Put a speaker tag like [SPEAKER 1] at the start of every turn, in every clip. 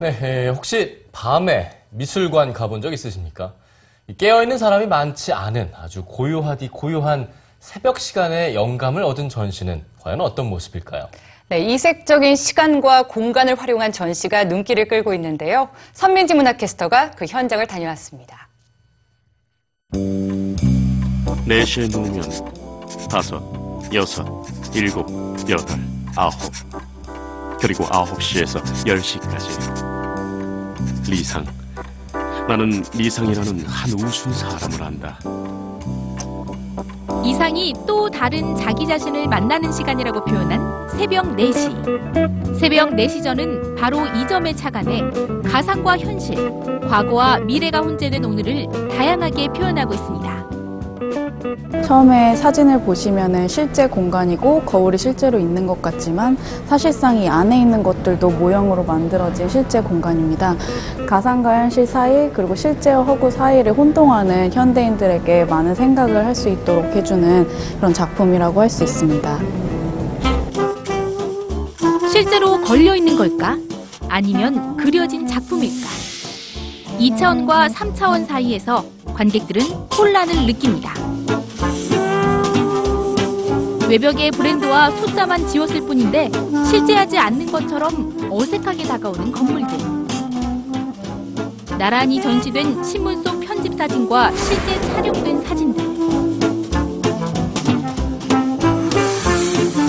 [SPEAKER 1] 네, 에, 혹시 밤에 미술관 가본 적 있으십니까? 이 깨어있는 사람이 많지 않은 아주 고요하디 고요한 새벽 시간에 영감을 얻은 전시는 과연 어떤 모습일까요?
[SPEAKER 2] 네, 이색적인 시간과 공간을 활용한 전시가 눈길을 끌고 있는데요. 선민지 문화캐스터가 그 현장을 다녀왔습니다.
[SPEAKER 3] 4시에 누우면 다섯, 여섯, 일곱, 여덟, 아홉 그리고 아홉 시에서 열 시까지 리상 나는 리상이라는 한 우순 사람을 안다
[SPEAKER 4] 이상이 또 다른 자기 자신을 만나는 시간이라고 표현한 새벽 4시. 새벽 4시 전은 바로 이 점에 착안해 가상과 현실, 과거와 미래가 혼재된 오늘을 다양하게 표현하고 있습니다.
[SPEAKER 5] 처음에 사진을 보시면은 실제 공간이고 거울이 실제로 있는 것 같지만 사실상 이 안에 있는 것들도 모형으로 만들어진 실제 공간입니다. 가상과 현실 사이 그리고 실제와 허구 사이를 혼동하는 현대인들에게 많은 생각을 할 수 있도록 해주는 그런 작품이라고 할 수 있습니다.
[SPEAKER 4] 실제로 걸려 있는 걸까? 아니면 그려진 작품일까? 2차원과 3차원 사이에서 관객들은 혼란을 느낍니다. 외벽의 브랜드와 숫자만 지웠을 뿐인데 실제하지 않는 것처럼 어색하게 다가오는 건물들. 나란히 전시된 신문 속 편집 사진과 실제 촬영된 사진들.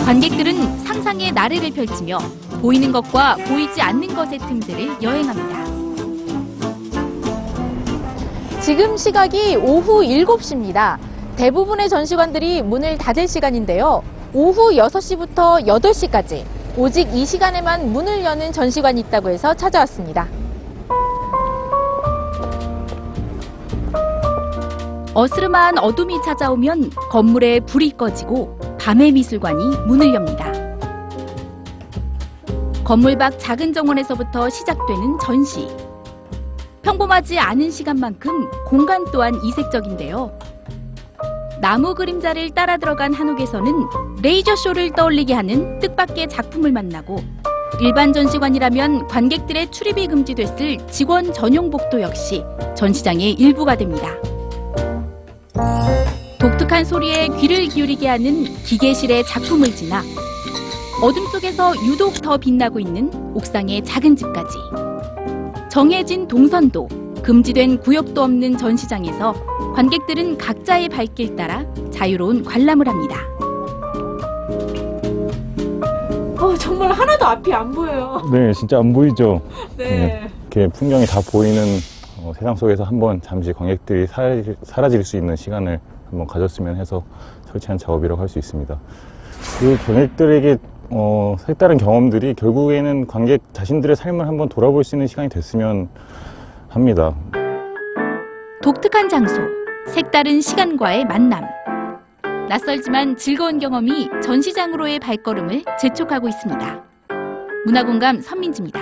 [SPEAKER 4] 관객들은 상상의 나래를 펼치며 보이는 것과 보이지 않는 것의 틈새를 여행합니다.
[SPEAKER 6] 지금 시각이 오후 7시입니다. 대부분의 전시관들이 문을 닫을 시간인데요. 오후 6시부터 8시까지 오직 이 시간에만 문을 여는 전시관이 있다고 해서 찾아왔습니다.
[SPEAKER 4] 어스름한 어둠이 찾아오면 건물에 불이 꺼지고 밤의 미술관이 문을 엽니다. 건물 밖 작은 정원에서부터 시작되는 전시. 평범하지 않은 시간만큼 공간 또한 이색적인데요. 나무 그림자를 따라 들어간 한옥에서는 레이저 쇼를 떠올리게 하는 뜻밖의 작품을 만나고 일반 전시관이라면 관객들의 출입이 금지됐을 직원 전용 복도 역시 전시장의 일부가 됩니다. 독특한 소리에 귀를 기울이게 하는 기계실의 작품을 지나 어둠 속에서 유독 더 빛나고 있는 옥상의 작은 집까지 정해진 동선도 금지된 구역도 없는 전시장에서 관객들은 각자의 발길 따라 자유로운 관람을 합니다.
[SPEAKER 7] 어, 정말 하나도 앞이 안 보여요.
[SPEAKER 8] 네, 진짜 안 보이죠.
[SPEAKER 7] 네.
[SPEAKER 8] 이렇게 풍경이 다 보이는 어, 세상 속에서 한번 잠시 관객들이 사라질, 사라질 수 있는 시간을 한번 가졌으면 해서 설치한 작업이라고 할 수 있습니다. 그 관객들에게 어, 색다른 경험들이 결국에는 관객 자신들의 삶을 한번 돌아볼 수 있는 시간이 됐으면 합니다.
[SPEAKER 4] 독특한 장소, 색다른 시간과의 만남. 낯설지만 즐거운 경험이 전시장으로의 발걸음을 재촉하고 있습니다. 문화공감 선민지입니다.